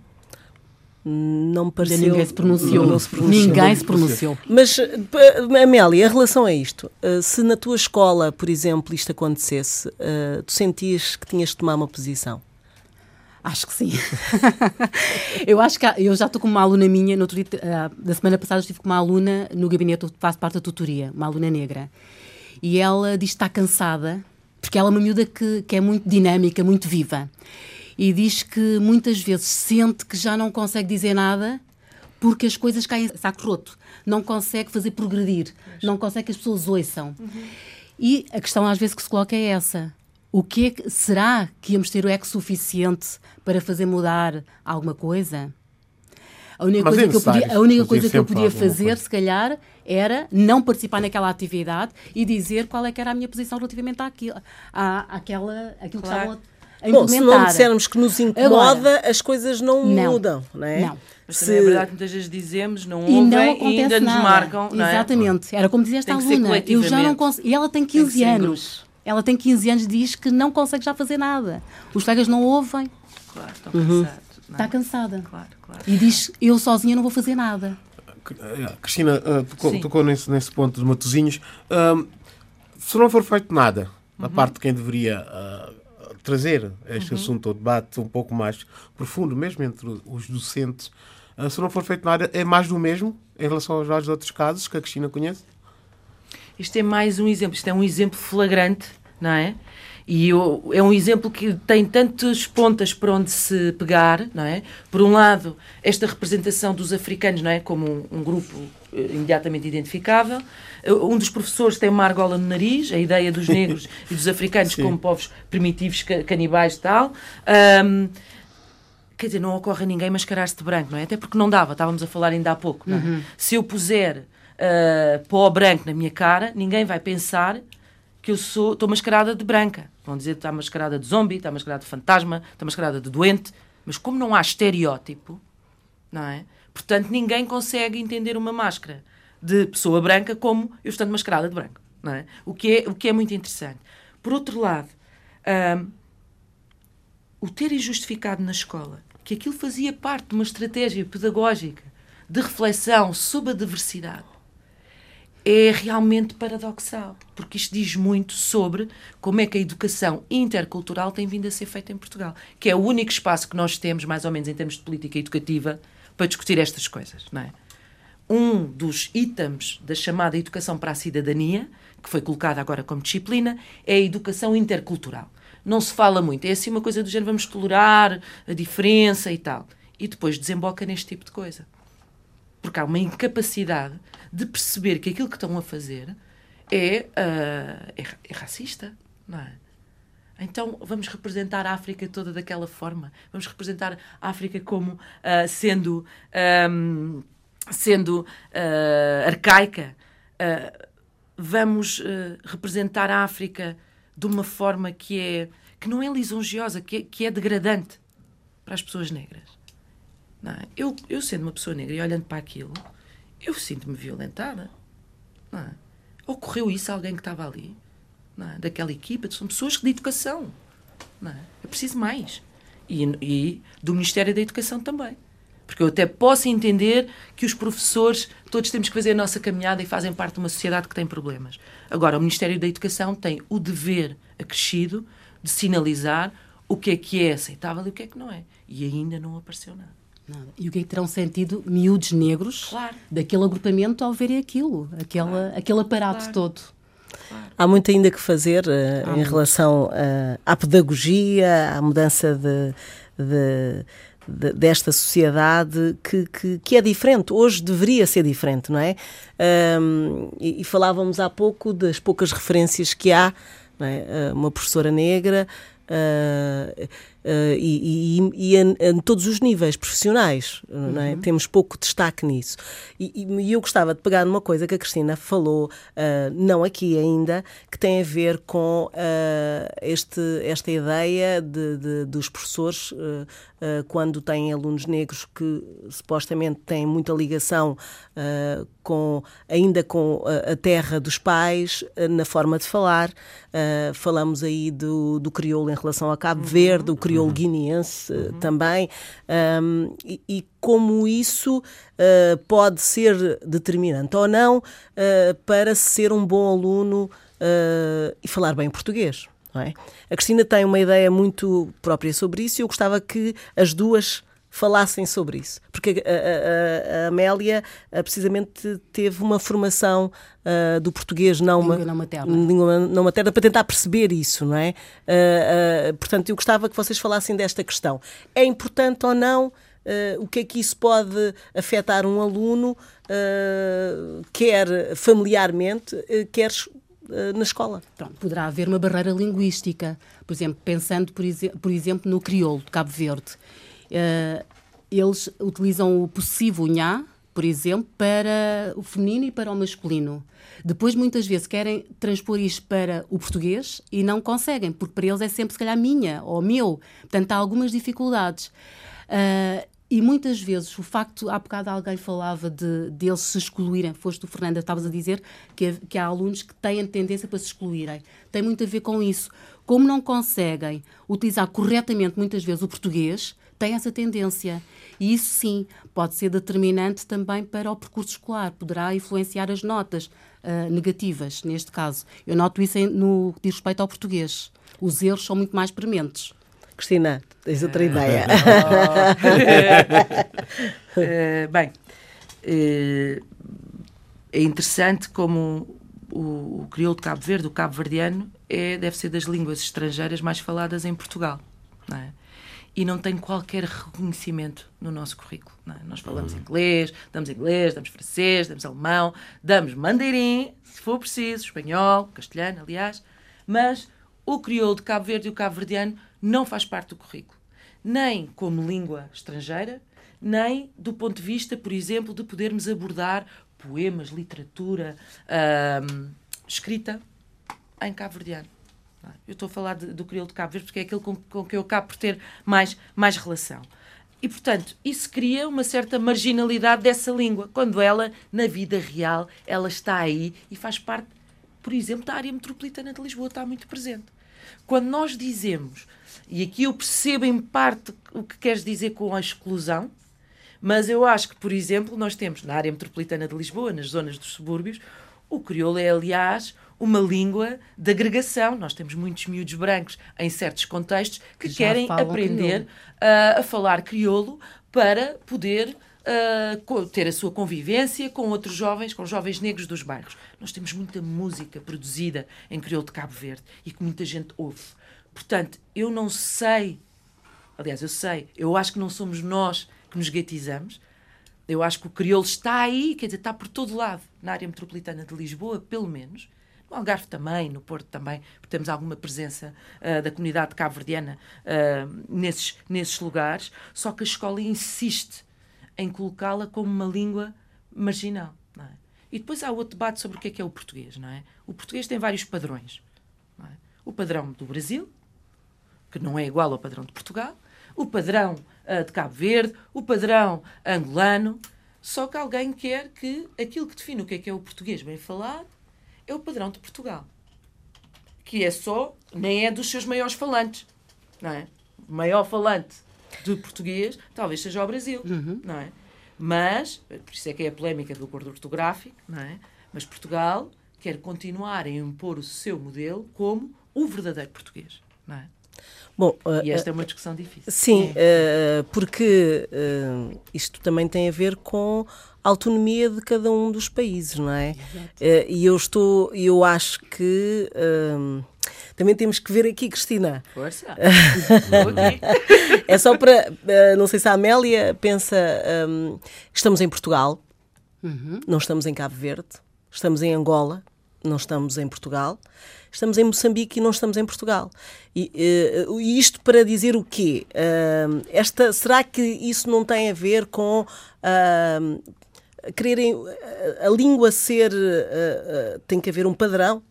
Não me Ainda pareceu. ninguém se pronunciou. não se pronunciou. Ninguém se pronunciou. Mas, eh, p- Amélia, em relação a isto, eh, se na tua escola, por exemplo, isto acontecesse, eh, tu sentias que tinhas de tomar uma posição? Acho que sim. eu acho que há- eu já estou com uma aluna minha, no outro dia, ah, da semana passada estive com uma aluna no gabinete, eu faço parte da tutoria, uma aluna negra. E ela diz que está cansada, porque ela é uma miúda que, que é muito dinâmica, muito viva. E diz que muitas vezes sente que já não consegue dizer nada porque as coisas caem em saco roto. Não consegue fazer progredir, não consegue que as pessoas ouçam. E a questão às vezes que se coloca é essa. O que é que será que íamos ter o eco suficiente para fazer mudar alguma coisa? A única Mas é coisa, que eu podia, a única fazer coisa que eu podia fazer, coisa. se calhar, era não participar naquela atividade e dizer qual é que era a minha posição relativamente àquilo, à, àquela, àquilo que Claro. estavam a Bom, se não implementar. dissermos que nos incomoda, as coisas não, Não. mudam, não é? Não. Mas Se- também é verdade que muitas vezes dizemos, não E ouvem não e ainda nos nada. marcam, não é? Exatamente. Era como dizia esta Tem que aluna. Eu já não consigo. E ela tem Tem que 15 ser em anos. Ela tem 15 anos e diz que não consegue já fazer nada. Os colegas não ouvem. Claro, estão Uhum. cansados. não Está é? cansada. Claro, claro. E diz: Eu sozinha não vou fazer nada. Eh, Cristina, eh, tocou, tocou nesse, nesse ponto dos matozinhos. Ahm, se não for feito nada, Uhum. da parte de quem deveria ah, trazer este Uhum. assunto ao debate um pouco mais profundo, mesmo entre os docentes, ah, se não for feito nada, é mais do mesmo em relação aos vários outros casos que a Cristina conhece? Isto é mais um exemplo, isto é um exemplo flagrante, não é? E eu- é um exemplo que tem tantas pontas para onde se pegar, não é? Por um lado, esta representação dos africanos, não é? Como um, um grupo eh, imediatamente identificável. Eh, Um dos professores tem uma argola no nariz, a ideia dos negros e dos africanos Sim. como povos primitivos, ca- canibais e tal. Ahm, quer dizer, não ocorre a ninguém mascarar-se de branco, não é? Até porque não dava, estávamos a falar ainda há pouco, não é? Se eu puser ah, pó branco na minha cara, ninguém vai pensar que eu sou, estou mascarada de branca. Vão dizer que está mascarada de zombie, está mascarada de fantasma, está mascarada de doente, mas como não há estereótipo, não é? Portanto, ninguém consegue entender uma máscara de pessoa branca como eu estando mascarada de branco, não é? O que é, o que é muito interessante. Por outro lado, ahm, o terem justificado na escola que aquilo fazia parte de uma estratégia pedagógica de reflexão sobre a diversidade é realmente paradoxal, porque isto diz muito sobre como é que a educação intercultural tem vindo a ser feita em Portugal, que é o único espaço que nós temos, mais ou menos em termos de política educativa, para discutir estas coisas, não é? Um dos itens da chamada educação para a cidadania, que foi colocada agora como disciplina, é a educação intercultural. Não se fala muito, é assim uma coisa do género, vamos tolerar a diferença e tal. E depois desemboca neste tipo de coisa porque há uma incapacidade de perceber que aquilo que estão a fazer é, ah, é, é racista, não é? Então vamos representar a África toda daquela forma. Vamos representar a África como ah, sendo, ahm, sendo ah, arcaica. Ah, vamos ah, representar a África de uma forma que é que não é lisonjeosa, que é, que é degradante para as pessoas negras. Não é? eu, eu, sendo uma pessoa negra e olhando para aquilo, eu sinto-me violentada. Não é? Ocorreu isso a alguém que estava ali, é? daquela equipa, são pessoas de educação. Não é? Eu preciso mais. E, e do Ministério da Educação também. Porque eu até posso entender que os professores, todos temos que fazer a nossa caminhada e fazem parte de uma sociedade que tem problemas. Agora, o Ministério da Educação tem o dever acrescido de sinalizar o que é que é aceitável e o que é que não é. E ainda não apareceu nada. Nada. E o que é que terão sentido miúdos negros Claro. daquele agrupamento ao verem aquilo, aquela, aquele aparato Claro. todo? Há muito ainda que fazer eh, em relação eh, à pedagogia, à mudança de, de- de- desta sociedade que, que, que é diferente. Hoje deveria ser diferente, não é? Ahm, e, e falávamos há pouco das poucas referências que há, não é? Ah, uma professora negra. ah, e, e- e em, em todos os níveis profissionais, não é? temos pouco destaque nisso. E, e- eu gostava de pegar numa coisa que a Cristina falou, ah, não aqui ainda, que tem a ver com ah, este, esta ideia de, de- dos professores, ah, quando têm alunos negros que supostamente têm muita ligação com, ainda com a, a terra dos pais, na forma de falar. Falamos aí do, do crioulo em relação a Cabo Verde, o crioulo guineense ah, também, Ahm, e, e como isso ah, pode ser determinante ou não ah, para ser um bom aluno ah, e falar bem português. é? A Cristina tem uma ideia muito própria sobre isso e eu gostava que as duas falassem sobre isso. Porque a, a- a- a Amélia precisamente teve uma formação do português não, Língua ma- não materna. língua não materna para tentar perceber isso, não é? Portanto, eu gostava que vocês falassem desta questão. É importante ou não? ah, o que é que isso pode afetar um aluno, ah, quer familiarmente, ah, quer na escola? Pronto, poderá haver uma barreira linguística. Por exemplo, pensando, por, exe- por exemplo, no crioulo de Cabo Verde. Eh, eles utilizam o possível nha, por exemplo, para o feminino e para o masculino. Depois, muitas vezes, querem transpor isto para o português e não conseguem, porque para eles é sempre, se calhar, minha ou meu. Portanto, há algumas dificuldades. Uh, e muitas vezes o facto, há bocado alguém falava de, de eles se excluírem, foste tu, Fernanda, estavas a dizer que, que há alunos que têm tendência para se excluírem. Tem muito a ver com isso. Como não conseguem utilizar corretamente, muitas vezes, o português, tem essa tendência. E isso sim pode ser determinante também para o percurso escolar, poderá influenciar as notas uh, negativas, neste caso. Eu noto isso em, no que diz respeito ao português. Os erros são muito mais prementes. Cristina, tens outra uh, ideia? uh, bem, é interessante como o, o crioulo de Cabo Verde, o cabo-verdiano, é, deve ser das línguas estrangeiras mais faladas em Portugal. Não é? E não tem qualquer reconhecimento no nosso currículo. É? Nós falamos uhum. inglês, damos inglês, damos francês, damos alemão, damos mandarim, se for preciso, espanhol, castelhano, aliás, mas o crioulo de Cabo Verde e o cabo-verdiano não faz parte do currículo. Nem como língua estrangeira, nem do ponto de vista, por exemplo, de podermos abordar poemas, literatura, hum, escrita em cabo-verdiano. Eu estou a falar de, do crioulo de Cabo Verde porque é aquele com, com que eu acabo por ter mais, mais relação. E, portanto, isso cria uma certa marginalidade dessa língua, quando ela, na vida real, ela está aí e faz parte, por exemplo, da área metropolitana de Lisboa, está muito presente. Quando nós dizemos, e aqui eu percebo em parte o que queres dizer com a exclusão, mas eu acho que, por exemplo, nós temos na área metropolitana de Lisboa, nas zonas dos subúrbios, o crioulo é, aliás, uma língua de agregação. Nós temos muitos miúdos brancos em certos contextos que Já querem aprender uh, a falar crioulo para poder uh, ter a sua convivência com outros jovens, com jovens negros dos bairros. Nós temos muita música produzida em crioulo de Cabo Verde e que muita gente ouve. Portanto, eu não sei, aliás, eu sei, eu acho que não somos nós que nos guetizamos. Eu acho que o crioulo está aí, quer dizer, está por todo lado, na área metropolitana de Lisboa, pelo menos. No Algarve também, no Porto também, porque temos alguma presença uh, da comunidade cabo-verdiana uh, nesses, nesses lugares, só que a escola insiste em colocá-la como uma língua marginal. É? E depois há outro debate sobre o que é que é o português. Não é? O português tem vários padrões. É? O padrão do Brasil, que não é igual ao padrão de Portugal, o padrão uh, de Cabo Verde, o padrão angolano, só que alguém quer que aquilo que define o que é que é o português bem falado é o padrão de Portugal. Que é só, nem é dos seus maiores falantes. Não é? O maior falante de português talvez seja o Brasil. Uhum. Não é? Mas, por isso é que é a polémica do acordo ortográfico, não é? Mas Portugal quer continuar a impor o seu modelo como o verdadeiro português. Não é? Bom, uh, e esta uh, é uma discussão difícil. Sim, uh, porque isto também tem a ver com autonomia de cada um dos países, não é? Uh, e eu estou, eu acho que uh, também temos que ver aqui, Cristina. Força. é só para, uh, não sei se a Amélia pensa, um, estamos em Portugal, uhum. não estamos em Cabo Verde, estamos em Angola, não estamos em Portugal, estamos em Moçambique e não estamos em Portugal. E uh, isto para dizer o quê? Uh, esta, será que isso não tem a ver com uh, quererem a, a língua ser uh, uh, tem que haver um padrão.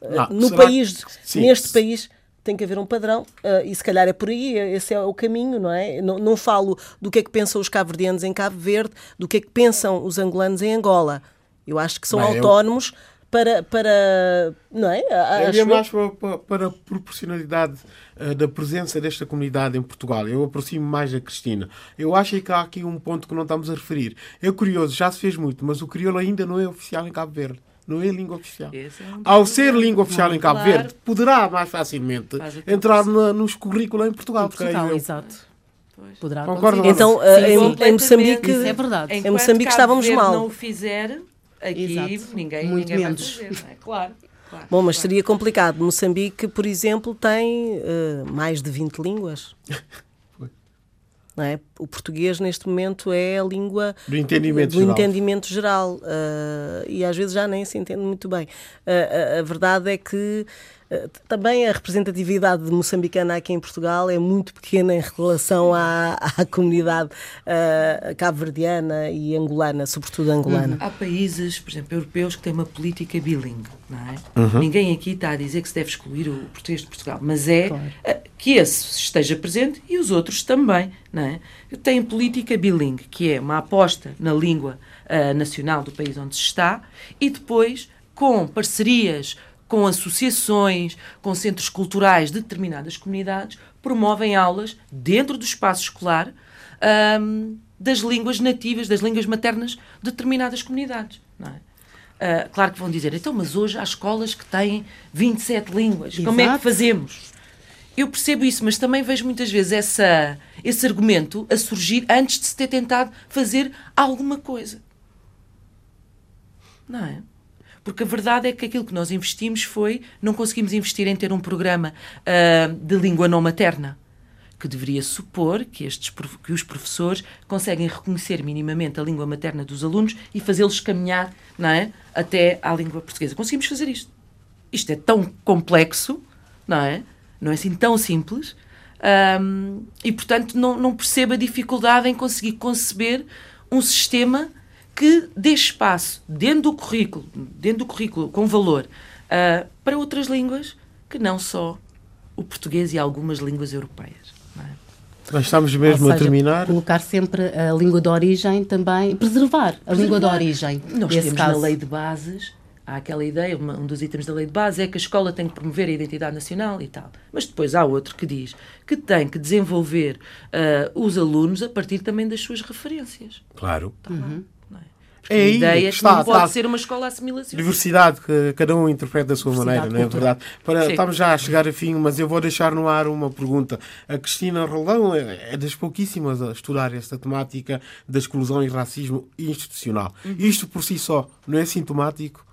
Uh, no país que, neste país tem que haver um padrão e se calhar é por aí esse é o caminho não é? Não, não falo do que é que pensam os cabo-verdianos em Cabo Verde do que é que pensam os angolanos em Angola. Eu acho que são Bem, autónomos eu para, para não é? Acho... mais para, para, para, a proporcionalidade uh, da presença desta comunidade em Portugal. Eu aproximo mais a Cristina. Eu acho que há aqui um ponto que não estamos a referir. É curioso, já se fez muito, mas o crioulo ainda não é oficial em Cabo Verde. Não é língua oficial. É um Ao ser língua oficial em Cabo. Verde, poderá mais facilmente entrar na, nos currículos em Portugal. Em Portugal, exato. Poderá Concordo, então, uh, em, em Moçambique, é verdade. em Moçambique estávamos mal. não o fizer, Aqui Exato. ninguém, Muito ninguém menos. vai fazer, é? Claro. Claro, Bom, mas claro. seria complicado. Moçambique, por exemplo, tem uh, mais de 20 línguas. Não é? O português, neste momento, é a língua do entendimento do geral. Entendimento geral. Uh, e às vezes já nem se entende muito bem. Uh, a, a, verdade é que Uh, também a representatividade moçambicana aqui em Portugal é muito pequena em relação à, à comunidade uh, cabo-verdiana e angolana, sobretudo angolana. Há países, por exemplo, europeus que têm uma política bilingue, não é? Uhum. Ninguém aqui está a dizer que se deve excluir o português de Portugal, mas é claro. que esse esteja presente e os outros também, não é? Tem política bilingue, que é uma aposta na língua uh, nacional do país onde se está e depois com parcerias com associações, com centros culturais de determinadas comunidades, promovem aulas dentro do espaço escolar um, das línguas nativas, das línguas maternas de determinadas comunidades. É? Uh, claro que vão dizer, então, mas hoje há escolas que têm 27 línguas, Exato. como é que fazemos? Eu percebo isso, mas também vejo muitas vezes essa, esse argumento a surgir antes de se ter tentado fazer alguma coisa. Não é? Porque a verdade é que aquilo que nós investimos foi, não conseguimos investir em ter um programa uh, de língua não materna, que deveria supor que, estes, que os professores conseguem reconhecer minimamente a língua materna dos alunos e fazê-los caminhar não é, até à língua portuguesa. Conseguimos fazer isto. Isto é tão complexo, não é? Não é assim tão simples. Um, e, portanto, não, não percebo a dificuldade em conseguir conceber um sistema que dê espaço dentro do currículo, dentro do currículo com valor, uh, para outras línguas que não só o português e algumas línguas europeias. É? Nós estamos mesmo seja, a terminar. Colocar sempre a língua de origem também, preservar a preservar. língua de origem. Nós temos caso. na lei de bases, há aquela ideia, um dos itens da lei de base é que a escola tem que promover a identidade nacional e tal. Mas depois há outro que diz que tem que desenvolver uh, os alunos a partir também das suas referências. Claro. Tá uhum. É aí, a ideia está, que não pode está. ser uma escola assimilacionista. Diversidade, que cada um interpreta da sua maneira, não é verdade? Para, estamos já a chegar a fim, mas eu vou deixar no ar uma pergunta. A Cristina Roldão é, é das pouquíssimas a estudar esta temática da exclusão e racismo institucional. Uhum. Isto por si só não é sintomático?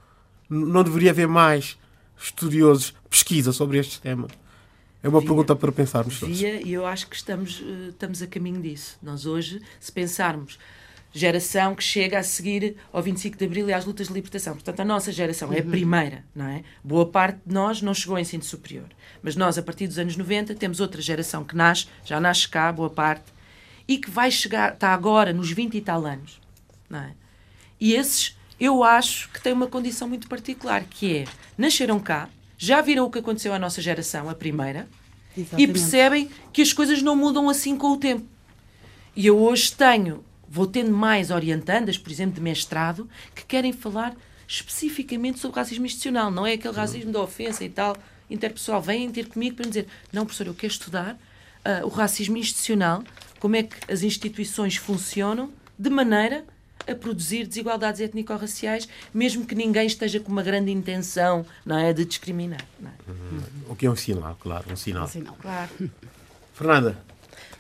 Não deveria haver mais estudiosos, pesquisa sobre este tema? É uma Via. pergunta para pensarmos todos. e eu acho que estamos, eh, estamos a caminho disso. Nós hoje, se pensarmos geração que chega a seguir ao 25 de Abril e às lutas de libertação. Portanto, a nossa geração é a uhum. primeira, não é? Boa parte de nós não chegou ao ensino superior. Mas nós, a partir dos anos 90, temos outra geração que nasce, já nasce cá, boa parte, e que vai chegar, está agora nos 20 e tal anos, não é? E esses, eu acho que têm uma condição muito particular, que é, nasceram cá, já viram o que aconteceu à nossa geração, a primeira, Exatamente. e percebem que as coisas não mudam assim com o tempo. E eu hoje tenho vou tendo mais orientandas, por exemplo, de mestrado, que querem falar especificamente sobre racismo institucional, não é aquele racismo da ofensa e tal, interpessoal. Vêm ter comigo para dizer: não, professor, eu quero estudar uh, o racismo institucional, como é que as instituições funcionam de maneira a produzir desigualdades étnico-raciais, mesmo que ninguém esteja com uma grande intenção não é, de discriminar. É? Uhum. O que é um sinal, claro, um sinal. Um sinal. Claro. Fernanda.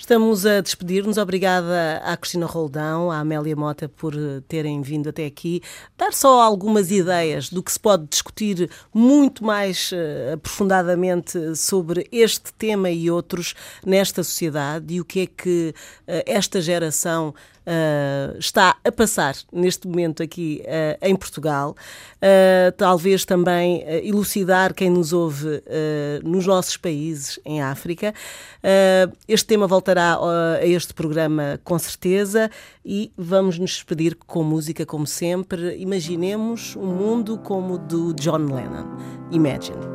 Estamos a despedir-nos. Obrigada à Cristina Roldão, à Amélia Mota por eh, terem vindo até aqui. Dar só algumas ideias do que se pode discutir muito mais uh, aprofundadamente sobre este tema e outros nesta sociedade e o que é que uh, esta geração uh, está a passar neste momento aqui uh, em Portugal. Uh, talvez também elucidar quem nos ouve nos nossos países em África. este tema voltará a este programa com certeza e vamos nos despedir com música como sempre. Imaginemos um mundo como o do John Lennon. Imagine.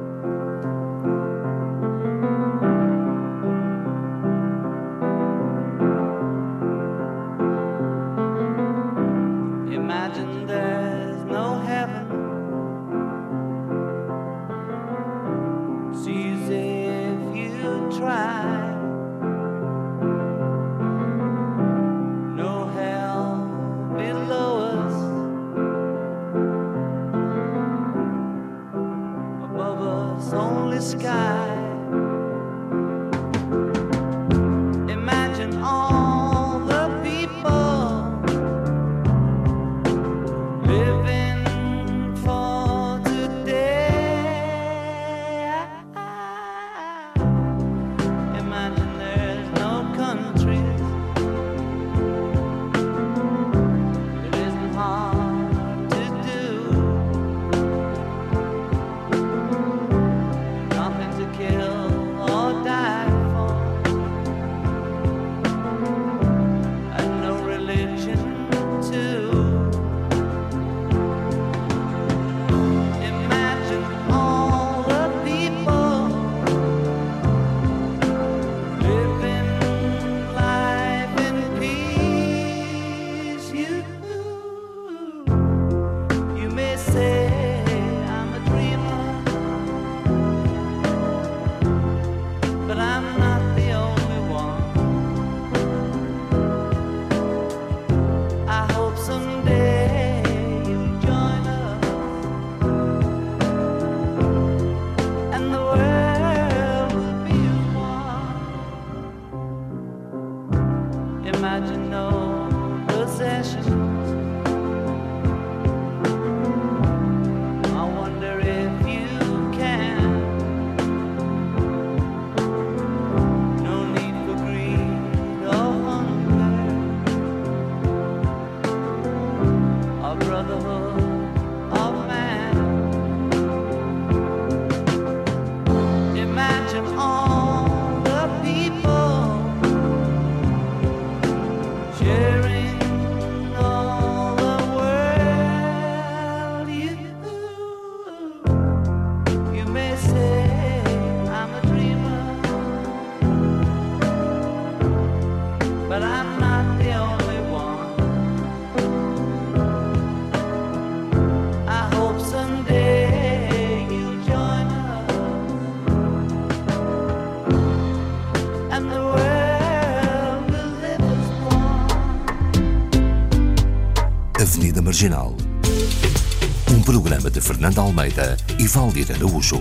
Marginal. Um programa de Fernando Almeida e Valdir Araújo.